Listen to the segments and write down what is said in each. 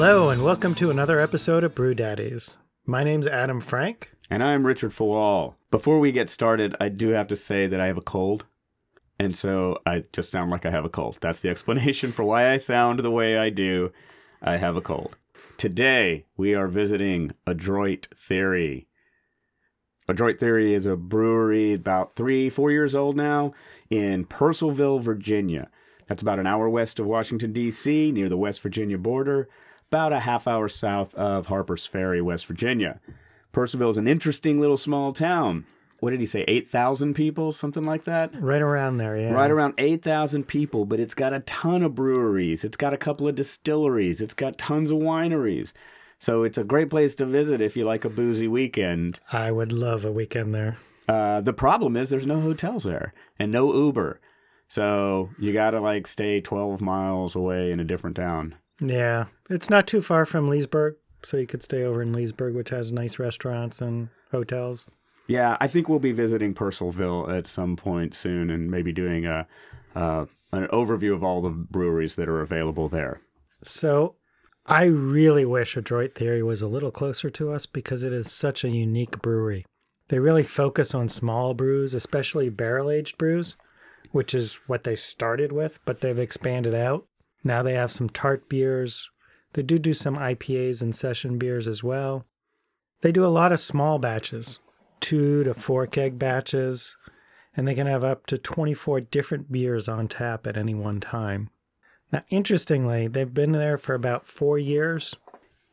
Hello, and welcome to another episode of Brew Daddies. My name's Adam Frank. And I'm Richard Fawal. Before we get started, I do have to say that I have a cold. And so I just sound like I have a cold. That's the explanation for why I sound the way I do. I have a cold. Today, we are visiting Adroit Theory. Adroit Theory is a brewery about three, four years old now in Purcellville, Virginia. That's about an hour west of Washington, D.C., near the West Virginia border about a half hour south of Harper's Ferry, West Virginia. Purcellville is an interesting little small town. What did he say? 8,000 people, something like that? Right around there, yeah. Right around 8,000 people, but it's got a ton of breweries. It's got a couple of distilleries. It's got tons of wineries. So it's a great place to visit if you like a boozy weekend. I would love a weekend there. Uh, the problem is there's no hotels there and no Uber. So you got to like stay 12 miles away in a different town. Yeah, it's not too far from Leesburg, so you could stay over in Leesburg, which has nice restaurants and hotels. Yeah, I think we'll be visiting Purcellville at some point soon, and maybe doing a uh, an overview of all the breweries that are available there. So, I really wish Adroit Theory was a little closer to us because it is such a unique brewery. They really focus on small brews, especially barrel aged brews, which is what they started with, but they've expanded out. Now they have some tart beers. They do do some IPAs and session beers as well. They do a lot of small batches, two to four keg batches, and they can have up to 24 different beers on tap at any one time. Now, interestingly, they've been there for about four years,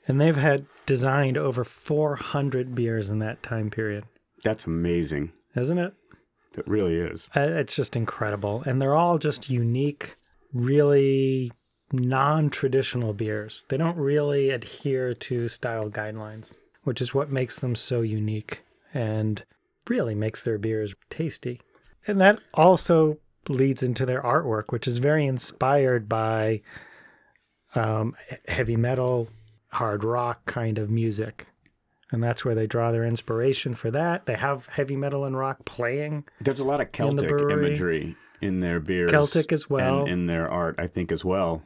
and they've had designed over 400 beers in that time period. That's amazing. Isn't it? It really is. Uh, It's just incredible. And they're all just unique, really non traditional beers. They don't really adhere to style guidelines, which is what makes them so unique and really makes their beers tasty. And that also leads into their artwork, which is very inspired by um, heavy metal, hard rock kind of music. And that's where they draw their inspiration for that. They have heavy metal and rock playing. There's a lot of Celtic brewery. imagery in their beers. Celtic as well. And in their art, I think, as well.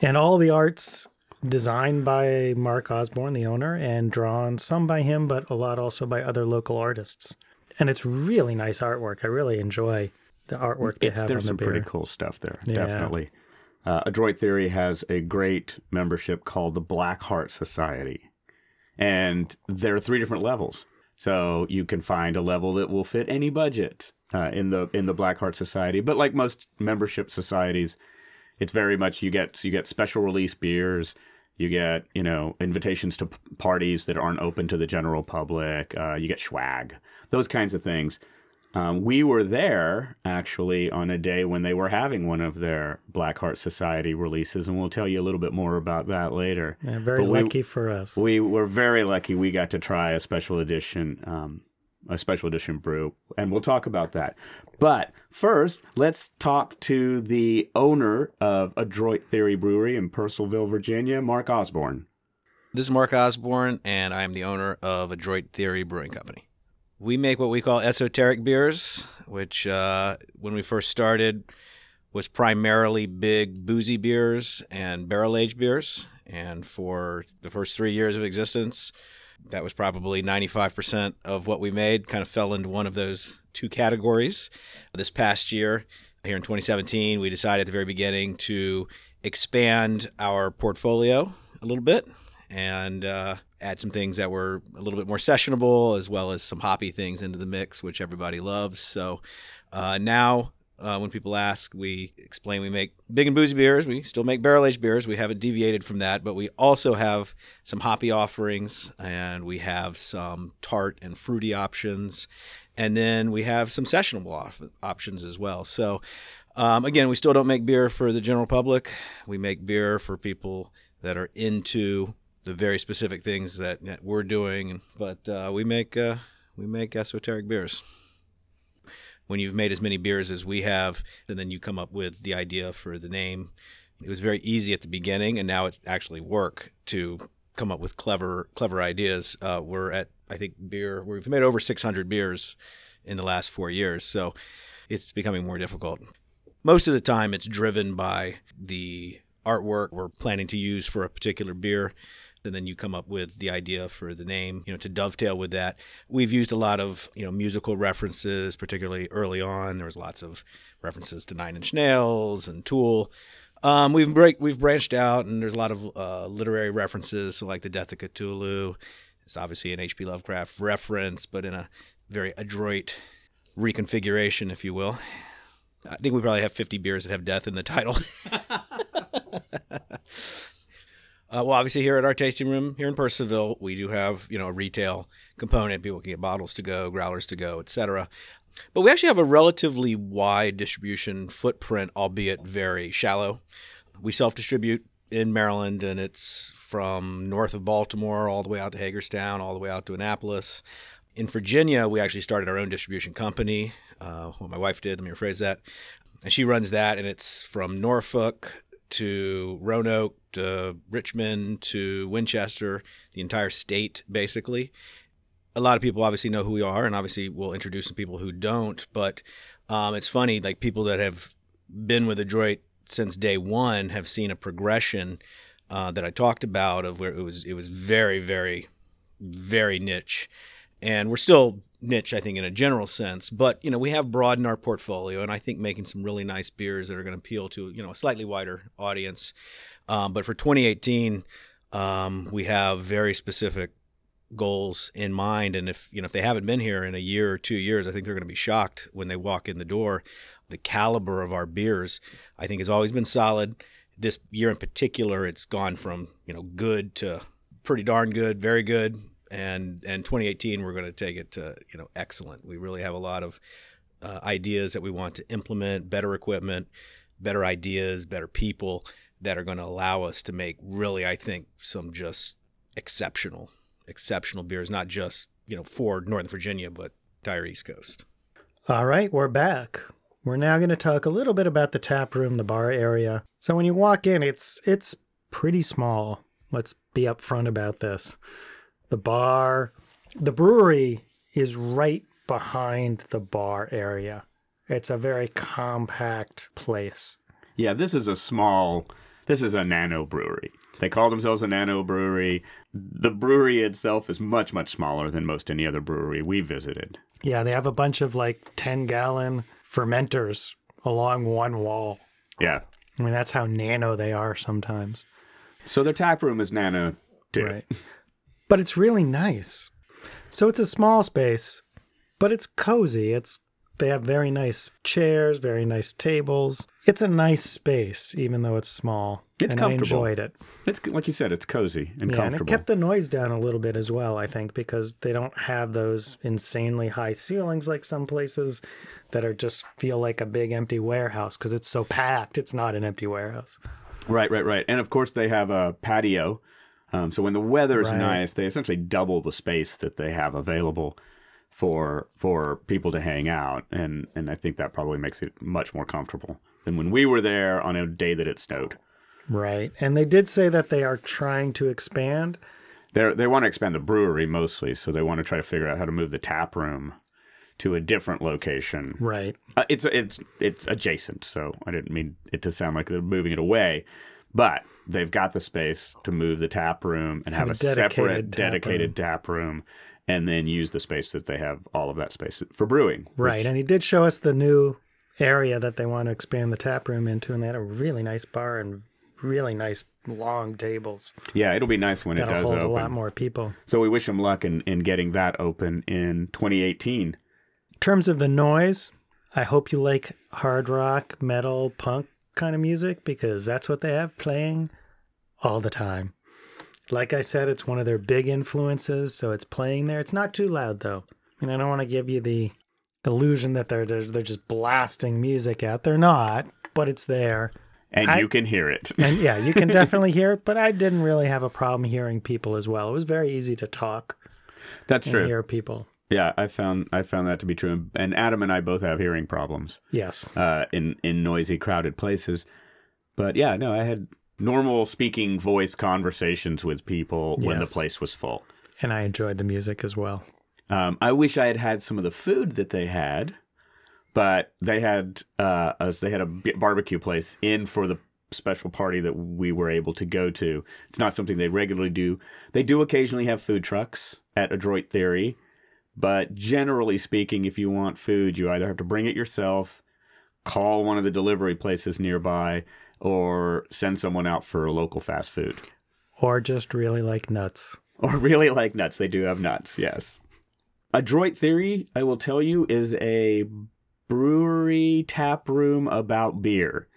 And all the art's designed by Mark Osborne, the owner, and drawn some by him, but a lot also by other local artists. And it's really nice artwork. I really enjoy the artwork they It's, have there's some the pretty cool stuff there, Yeah. definitely. Uh, Adroit Theory has a great membership called the Black Heart Society. And there are three different levels. So you can find a level that will fit any budget uh, in the in the Black Heart Society. But like most membership societies, it's very much you get you get special release beers, you get you know invitations to p- parties that aren't open to the general public, uh, you get swag, those kinds of things. Um, we were there actually on a day when they were having one of their Black Heart Society releases, and we'll tell you a little bit more about that later. Yeah, very But we- lucky for us. We were very lucky we got to try a special edition, um, a special edition brew, and we'll talk about that. But first, let's talk to the owner of Adroit Theory Brewery in Purcellville, Virginia, Mark Osborne. This is Mark Osborne, and I am the owner of Adroit Theory Brewing Company. We make what we call esoteric beers, which, uh, when we first started, was primarily big boozy beers and barrel aged beers. And for the first three years of existence, that was probably 95% of what we made, kind of fell into one of those two categories. This past year, here in 2017, we decided at the very beginning to expand our portfolio a little bit and uh, add some things that were a little bit more sessionable, as well as some hoppy things into the mix, which everybody loves. So uh, now, uh, when people ask, we explain we make big and boozy beers. We still make barrel aged beers. We haven't deviated from that, but we also have some hoppy offerings, and we have some tart and fruity options, and then we have some sessionable op- options as well. So. Um, again, we still don't make beer for the general public. We make beer for people that are into the very specific things that, that we're doing. But uh, we make uh, we make esoteric beers. When you've made as many beers as we have, and then you come up with the idea for the name, it was very easy at the beginning, and now it's actually work to come up with clever clever ideas. Uh, we're at I think beer. We've made over 600 beers in the last four years, so it's becoming more difficult. Most of the time, it's driven by the artwork we're planning to use for a particular beer and then you come up with the idea for the name you know to dovetail with that. We've used a lot of you know musical references particularly early on. There was lots of references to nine inch nails and tool. Um, we've break, we've branched out and there's a lot of uh, literary references so like the death of cthulhu. It's obviously an hp lovecraft reference but in a very adroit reconfiguration if you will. I think we probably have 50 beers that have death in the title Uh, well, obviously, here at our tasting room here in Purcellville, we do have you know a retail component. People can get bottles to go, growlers to go, etc. But we actually have a relatively wide distribution footprint, albeit very shallow. We self-distribute in Maryland, and it's from north of Baltimore all the way out to Hagerstown, all the way out to Annapolis. In Virginia, we actually started our own distribution company. Uh, well, my wife did. Let me rephrase that. And she runs that, and it's from Norfolk to Roanoke to Richmond to Winchester, the entire state basically. A lot of people obviously know who we are, and obviously we'll introduce some people who don't. But um, it's funny, like people that have been with Adroit since day one have seen a progression uh, that I talked about of where it was it was very very very niche, and we're still niche, I think, in a general sense. But you know, we have broadened our portfolio, and I think making some really nice beers that are going to appeal to you know a slightly wider audience. Um, but for 2018, um, we have very specific goals in mind, and if you know if they haven't been here in a year or two years, I think they're going to be shocked when they walk in the door. The caliber of our beers, I think, has always been solid. This year in particular, it's gone from you know good to pretty darn good, very good, and and 2018 we're going to take it to you know excellent. We really have a lot of uh, ideas that we want to implement, better equipment, better ideas, better people that are going to allow us to make really, I think, some just exceptional, exceptional beers, not just you know for Northern Virginia, but entire East Coast. All right, we're back. We're now going to talk a little bit about the tap room, the bar area. So when you walk in, it's it's pretty small. Let's be upfront about this the bar, the brewery is right behind the bar area. It's a very compact place. Yeah, this is a small, this is a nano brewery. They call themselves a nano brewery. The brewery itself is much, much smaller than most any other brewery we visited. Yeah, they have a bunch of like 10 gallon fermenters along one wall. Yeah. I mean, that's how nano they are sometimes. So their tap room is nano too. Right. But it's really nice. So it's a small space, but it's cozy. It's they have very nice chairs, very nice tables. It's a nice space, even though it's small. It's and comfortable. I enjoyed it. It's like you said, it's cozy and yeah, comfortable. and it kept the noise down a little bit as well. I think because they don't have those insanely high ceilings like some places that are just feel like a big empty warehouse because it's so packed. It's not an empty warehouse. Right, right, right. And of course, they have a patio um, so when the weather's Right. nice, they essentially double the space that they have available for for people to hang out, and and I think that probably makes it much more comfortable than when we were there on a day that it snowed. Right. And they did say that they are trying to expand. They they want to expand the brewery mostly, so they want to try to figure out how to move the tap room to a different location. Right. Uh, it's it's it's adjacent, so I didn't mean it to sound like they're moving it away, but they've got the space to move the tap room and have, Have a, a dedicated separate tap dedicated tap room, and then use the space that they have all of that space for brewing. Right. which- And he did show us the new area that they want to expand the tap room into, and they had a really nice bar and really nice long tables yeah, it'll be nice when it that'll does hold a lot more people. So we wish them luck in, in getting that open in 2018. In terms of the noise, I hope you like hard rock, metal, punk kind of music because that's what they have playing all the time. Like I said, it's one of their big influences, so it's playing there. It's not too loud though. I mean, I don't want to give you the illusion that they're they're, they're just blasting music out. They're not, but it's there. And I- you can hear it. And yeah, you can definitely hear it, but I didn't really have a problem hearing people as well. It was very easy to talk That's and true. hear people. Yeah, I found I found that to be true. And Adam and I both have hearing problems Yes. uh, in in noisy, crowded places. But yeah, no, I had normal speaking voice conversations with people when the place was full. And I enjoyed the music as well. Um, I wish I had had some of the food that they had, but they had uh, as they had a barbecue place in for the special party that we were able to go to. It's not something they regularly do. They do occasionally have food trucks at Adroit Theory, but generally speaking, if you want food, you either have to bring it yourself, call one of the delivery places nearby, or send someone out for local fast food. Or just really like nuts. Or really like nuts. They do have nuts, yes. Adroit Theory, I will tell you, is a brewery tap room about beer.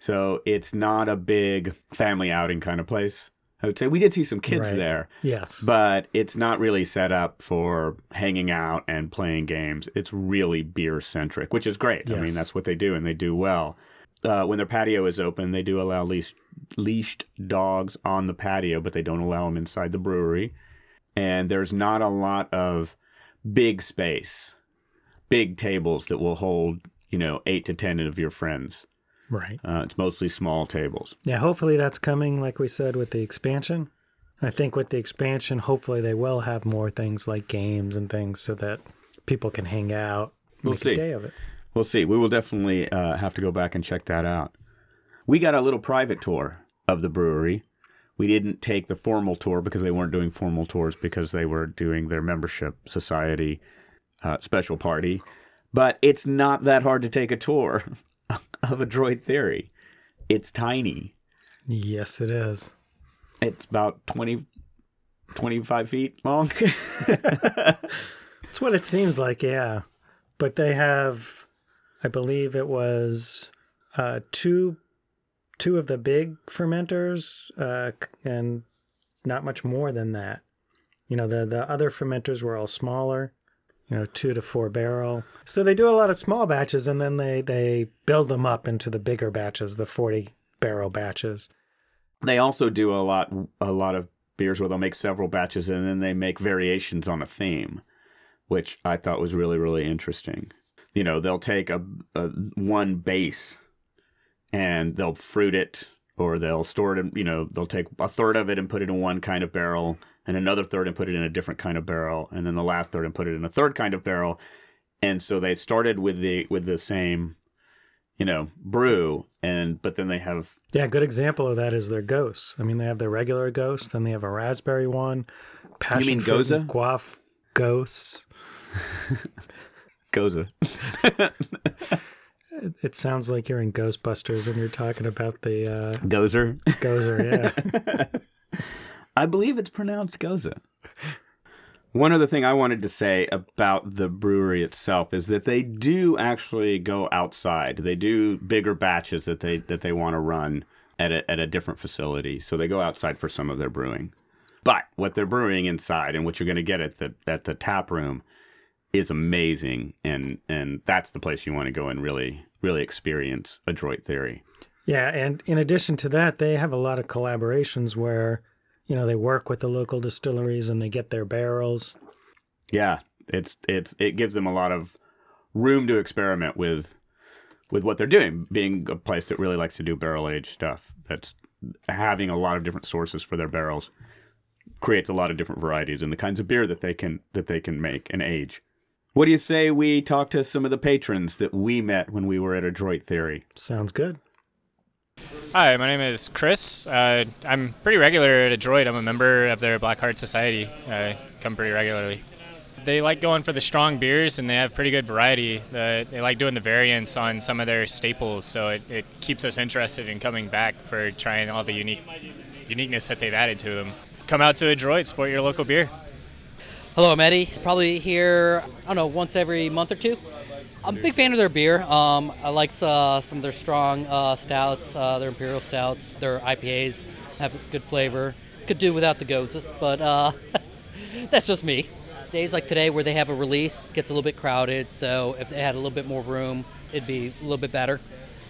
So it's not a big family outing kind of place. I would say we did see some kids Right. there, Yes. but it's not really set up for hanging out and playing games. It's really beer centric, which is great. I mean, that's what they do, and they do well. Uh, when their patio is open, they do allow leashed, leashed dogs on the patio, but they don't allow them inside the brewery. And there's not a lot of big space, big tables that will hold, you know, eight to 10 of your friends. Right. Uh, it's mostly small tables. Yeah, hopefully that's coming, like we said, with the expansion. I think with the expansion, hopefully they will have more things like games and things so that people can hang out, We'll make see. a day of it. We'll see. We will definitely uh, have to go back and check that out. We got a little private tour of the brewery. We didn't take the formal tour because they weren't doing formal tours because they were doing their membership society uh, special party. But it's not that hard to take a tour of Adroit Theory. It's tiny. Yes, it is. It's about 20, 25 feet long. It's what it seems like, yeah. But they have, I believe it was uh, two, two of the big fermenters, uh, and not much more than that. You know, the the other fermenters were all smaller. You know, two to four barrel. So they do a lot of small batches, and then they they build them up into the bigger batches, the forty barrel batches. They also do a lot a lot of beers where they'll make several batches and then they make variations on a theme, which I thought was really really interesting. You know, they'll take a, a one base and they'll fruit it or they'll store it in, you know, they'll take a third of it and put it in one kind of barrel and another third and put it in a different kind of barrel and then the last third and put it in a third kind of barrel. And so they started with the with the same you know, brew and but then they have Yeah, a good example of that is their ghosts. I mean, they have their regular ghosts, then they have a raspberry one. Passion mean fruit Goza? Guaf ghosts. Goza. It, it sounds like you're in Ghostbusters and you're talking about the uh, Gozer. Gozer. Yeah, I believe it's pronounced Goza. One other thing I wanted to say about the brewery itself is that they do actually go outside. They do bigger batches that they that they want to run at a, at a different facility. So they go outside for some of their brewing. But what they're brewing inside and what you're going to get at the at the tap room is amazing and and that's the place you want to go and really really experience adroit theory. yeah. And in addition to that, they have a lot of collaborations where you know they work with the local distilleries and they get their barrels. Yeah, it's it's it gives them a lot of room to experiment with with what they're doing. Being a place that really likes to do barrel aged stuff, that's having a lot of different sources for their barrels creates a lot of different varieties and the kinds of beer that they can that they can make and age. What do you say we talk to some of the patrons that we met when we were at Adroit Theory? Sounds good. Hi, my name is Chris. Uh, I'm pretty regular at Adroit. I'm a member of their Black Heart Society. I come pretty regularly. They like going for the strong beers, and they have pretty good variety. The, they like doing the variants on some of their staples, so it, it keeps us interested in coming back for trying all the unique uniqueness that they've added to them. Come out to Adroit, support your local beer. Hello, I'm Eddie. Probably here, I don't know, once every month or two. I'm a big fan of their beer. Um, I like uh, some of their strong uh, stouts, uh, their imperial stouts, their IPAs have good flavor. Could do without the gozes, but uh, that's just me. Days like today where they have a release gets a little bit crowded, so if they had a little bit more room, it'd be a little bit better.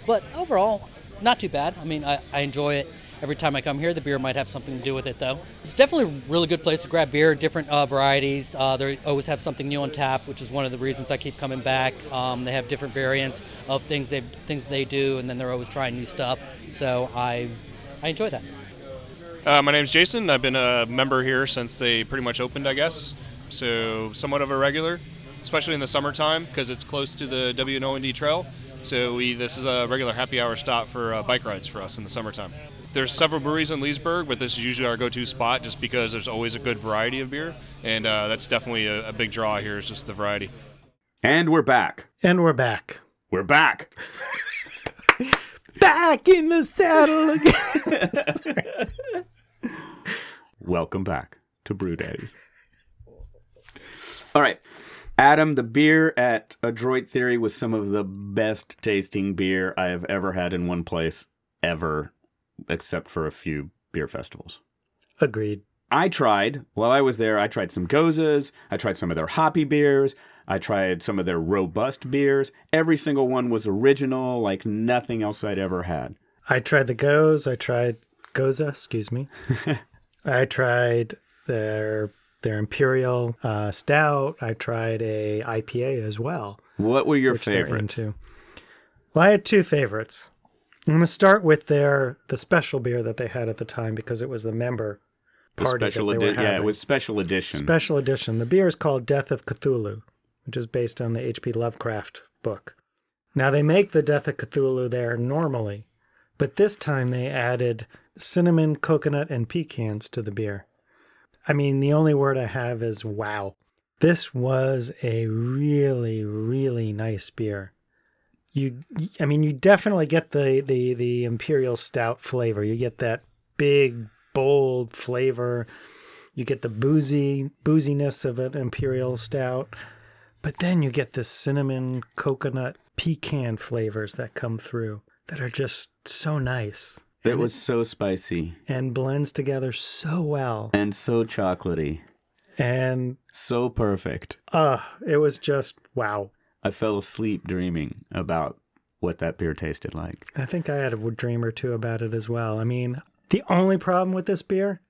But overall, not too bad. I mean, I, I enjoy it. Every time I come here, the beer might have something to do with it, though. It's definitely a really good place to grab beer, different uh, varieties. Uh, they always have something new on tap, which is one of the reasons I keep coming back. Um, they have different variants of things they things they do, and then they're always trying new stuff. So I, I enjoy that. Uh, my name's Jason. I've been a member here since they pretty much opened, I guess. So somewhat of a regular, especially in the summertime because it's close to the W&OD Trail. So we this is a regular happy hour stop for uh, bike rides for us in the summertime. There's several breweries in Leesburg, but this is usually our go-to spot just because there's always a good variety of beer, and uh, that's definitely a, a big draw here is just the variety. And we're back. And we're back. We're back. Back in the saddle again. Welcome back to Brew Daddies. All right. Adam, the beer at Adroit Theory was some of the best tasting beer I have ever had in one place, ever, except for a few beer festivals. Agreed. I tried, while I was there, I tried some Gozas, I tried some of their hoppy beers, I tried some of their robust beers. Every single one was original, like nothing else I'd ever had. I tried the Goes. I tried Goza, excuse me. I tried their their Imperial uh, Stout. I tried a IPA as well. What were your favorites? Well, I had two favorites. I'm going to start with their the special beer that they had at the time because it was the member The party special that they were edition. Yeah, it was special edition. Special edition. The beer is called Death of Cthulhu, which is based on the H.P. Lovecraft book. Now, they make the Death of Cthulhu there normally, but this time they added cinnamon, coconut, and pecans to the beer. I mean, the only word I have is wow. This was a really, really nice beer. You, I mean, you definitely get the, the, the imperial stout flavor. You get that big, bold flavor. You get the boozy booziness of an imperial stout, but then you get the cinnamon, coconut, pecan flavors that come through that are just so nice it was so spicy and blends together so well. and so chocolatey. And So perfect. uh it was just wow. I fell asleep dreaming about what that beer tasted like. I think I had a dream or two about it as well. I mean, the only problem with this beer,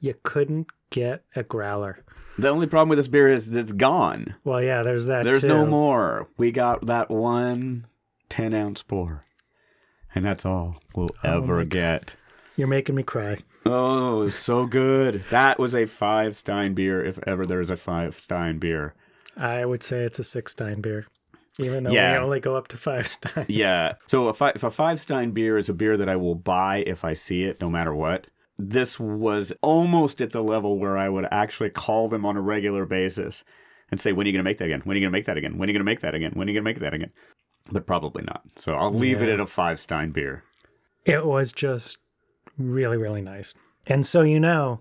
you couldn't get a growler. The only problem with this beer is it's gone. Well, yeah, there's that. There's no more. We got that one 10 ounce pour. And that's all we'll oh ever get. You're making me cry. Oh, so good. That was a five Stein beer, if ever there's a five Stein beer. I would say it's a six Stein beer, even though Yeah. we only go up to five Steins. Yeah. So if, I, if a five Stein beer is a beer that I will buy if I see it, no matter what, this was almost at the level where I would actually call them on a regular basis and say, when are you going to make that again? When are you going to make that again? When are you going to make that again? When are you going to make that again? But probably not. So I'll leave it at a five Stein beer. It was just really, really nice. And so, you know,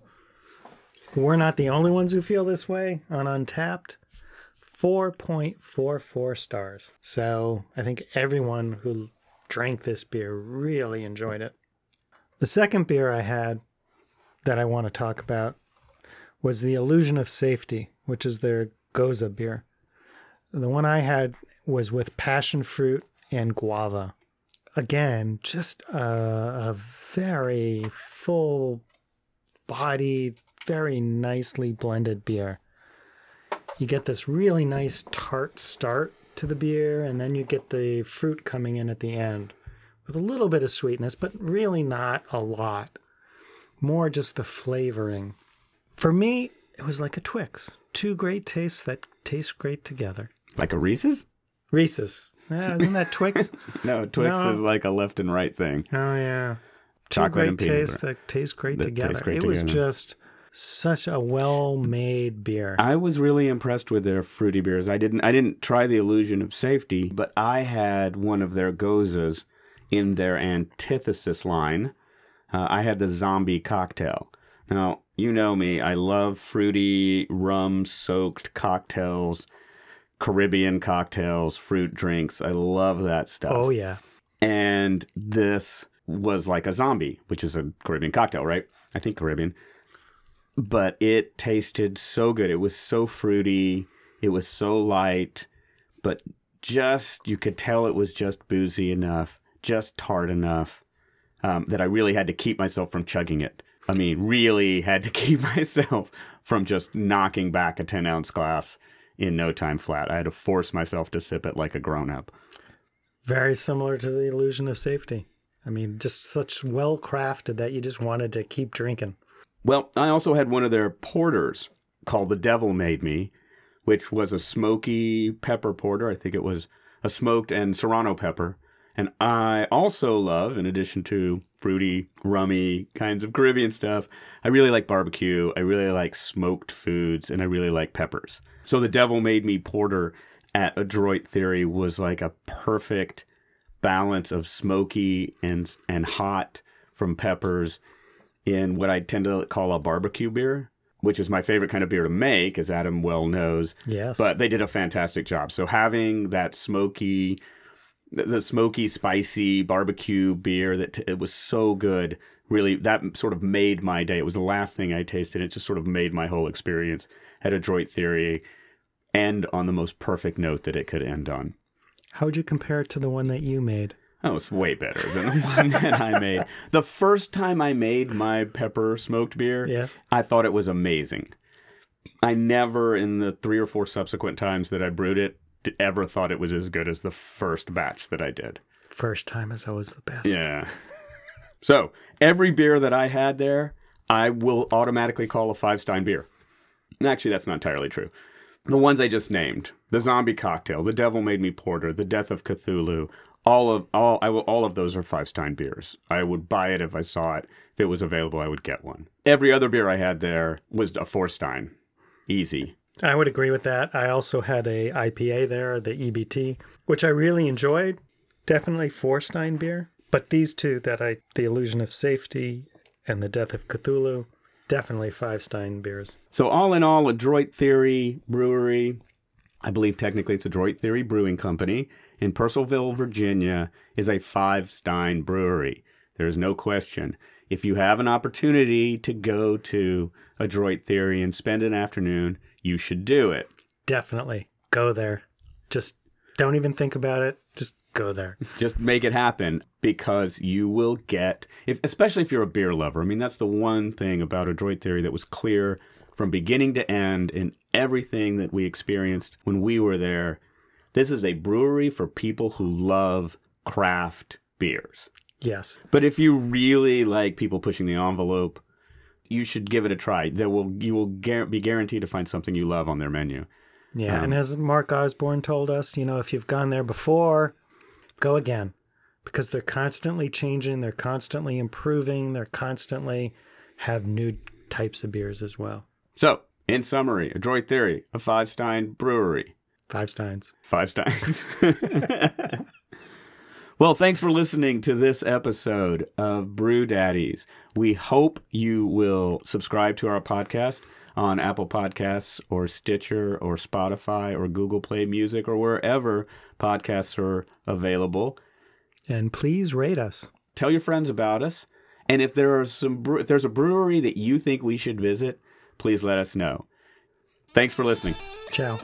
we're not the only ones who feel this way on Untappd. 4.44 stars. So I think everyone who drank this beer really enjoyed it. The second beer I had that I want to talk about was the Illusion of Safety, which is their Goza beer. The one I had was with passion fruit and guava again, just a, a very full bodied, very nicely blended beer. You get this really nice tart start to the beer, and then you get the fruit coming in at the end with a little bit of sweetness, but really not a lot. More just the flavoring. For me, it was like a Twix. Two great tastes that taste great together. Like a Reese's? Reese's. Yeah, isn't that Twix? No, Twix No. is like a left and right thing. Oh yeah, two Chocolate great and peanut tastes that taste great That together. great it was just such a well-made beer. I was really impressed with their fruity beers. I didn't I didn't try the illusion of safety, but I had one of their gozas in their antithesis line. Uh, I had the zombie cocktail. Now, you know me, I love fruity rum soaked cocktails, Caribbean cocktails, fruit drinks. I love that stuff. oh yeah, and this was like a zombie, which is a Caribbean cocktail, right? I think Caribbean. But it tasted so good. It was so fruity. It was so light, but just you could tell it was just boozy enough, just tart enough um, that I really had to keep myself from chugging it. I mean, really had to keep myself from just knocking back a 10 ounce glass in no time flat. I had to force myself to sip it like a grown up. very similar to the illusion of safety. I mean, just such well crafted that you just wanted to keep drinking. Well, I also had one of their porters called The Devil Made Me, which was a smoky pepper porter. I think it was a smoked and serrano pepper. And I also love, in addition to fruity, rummy kinds of Caribbean stuff, I really like barbecue. I really like smoked foods, and I really like peppers. So the Devil Made Me porter at Adroit Theory was like a perfect balance of smoky and and hot from peppers in what I tend to call a barbecue beer, which is my favorite kind of beer to make, as Adam well knows. Yes. But they did a fantastic job. So having that smoky, the smoky, spicy barbecue beer that t- it was so good. Really, that sort of made my day. It was the last thing I tasted. It just sort of made my whole experience at Adroit Theory end on the most perfect note that it could end on. How would you compare it to the one that you made? Oh, it's way better than the one that I made. The first time I made my pepper smoked beer, Yes. I thought it was amazing. I never, in the three or four subsequent times that I brewed it, ever thought it was as good as the first batch that I did. First time is always the best. Yeah. so every beer that I had there, I will automatically call a five stein beer. Actually, that's not entirely true. The ones I just named, the zombie cocktail, the devil made me porter, the death of Cthulhu, all of all I will, all of those are five stein beers. I would buy it if I saw it. If it was available, I would get one. Every other beer I had there was a four stein. Easy. I would agree with that. I also had a IPA there, the EBT, which I really enjoyed. Definitely four Stein beer. But these two that I the illusion of safety and the death of Cthulhu, definitely five Stein beers. So all in all, Adroit Theory Brewery, I believe technically it's A Adroit Theory Brewing Company in Purcellville, Virginia, is a five stein brewery. There's no question. If you have an opportunity to go to Adroit Theory and spend an afternoon, you should do it. Definitely go there. Just don't even think about it. Just go there. Just make it happen because you will get, if, especially if you're a beer lover. I mean, that's the one thing about Adroit Theory that was clear from beginning to end in everything that we experienced when we were there. This is a brewery for people who love craft beers. Yes. But if you really like people pushing the envelope, you should give it a try. There will you will gar- be guaranteed to find something you love on their menu. Yeah. Um, and as Mark Osborne told us, you know, if you've gone there before, go again. Because they're constantly changing, they're constantly improving, they're constantly have new types of beers as well. So, in summary, Adroit Theory, a five stein brewery. Five Steins. Five steins. well, thanks for listening to this episode of Brew Daddies. We hope you will subscribe to our podcast on Apple Podcasts or Stitcher or Spotify or Google Play Music or wherever podcasts are available. And please rate us. Tell your friends about us. And if there are some if there's a brewery that you think we should visit, please let us know. Thanks for listening. Ciao.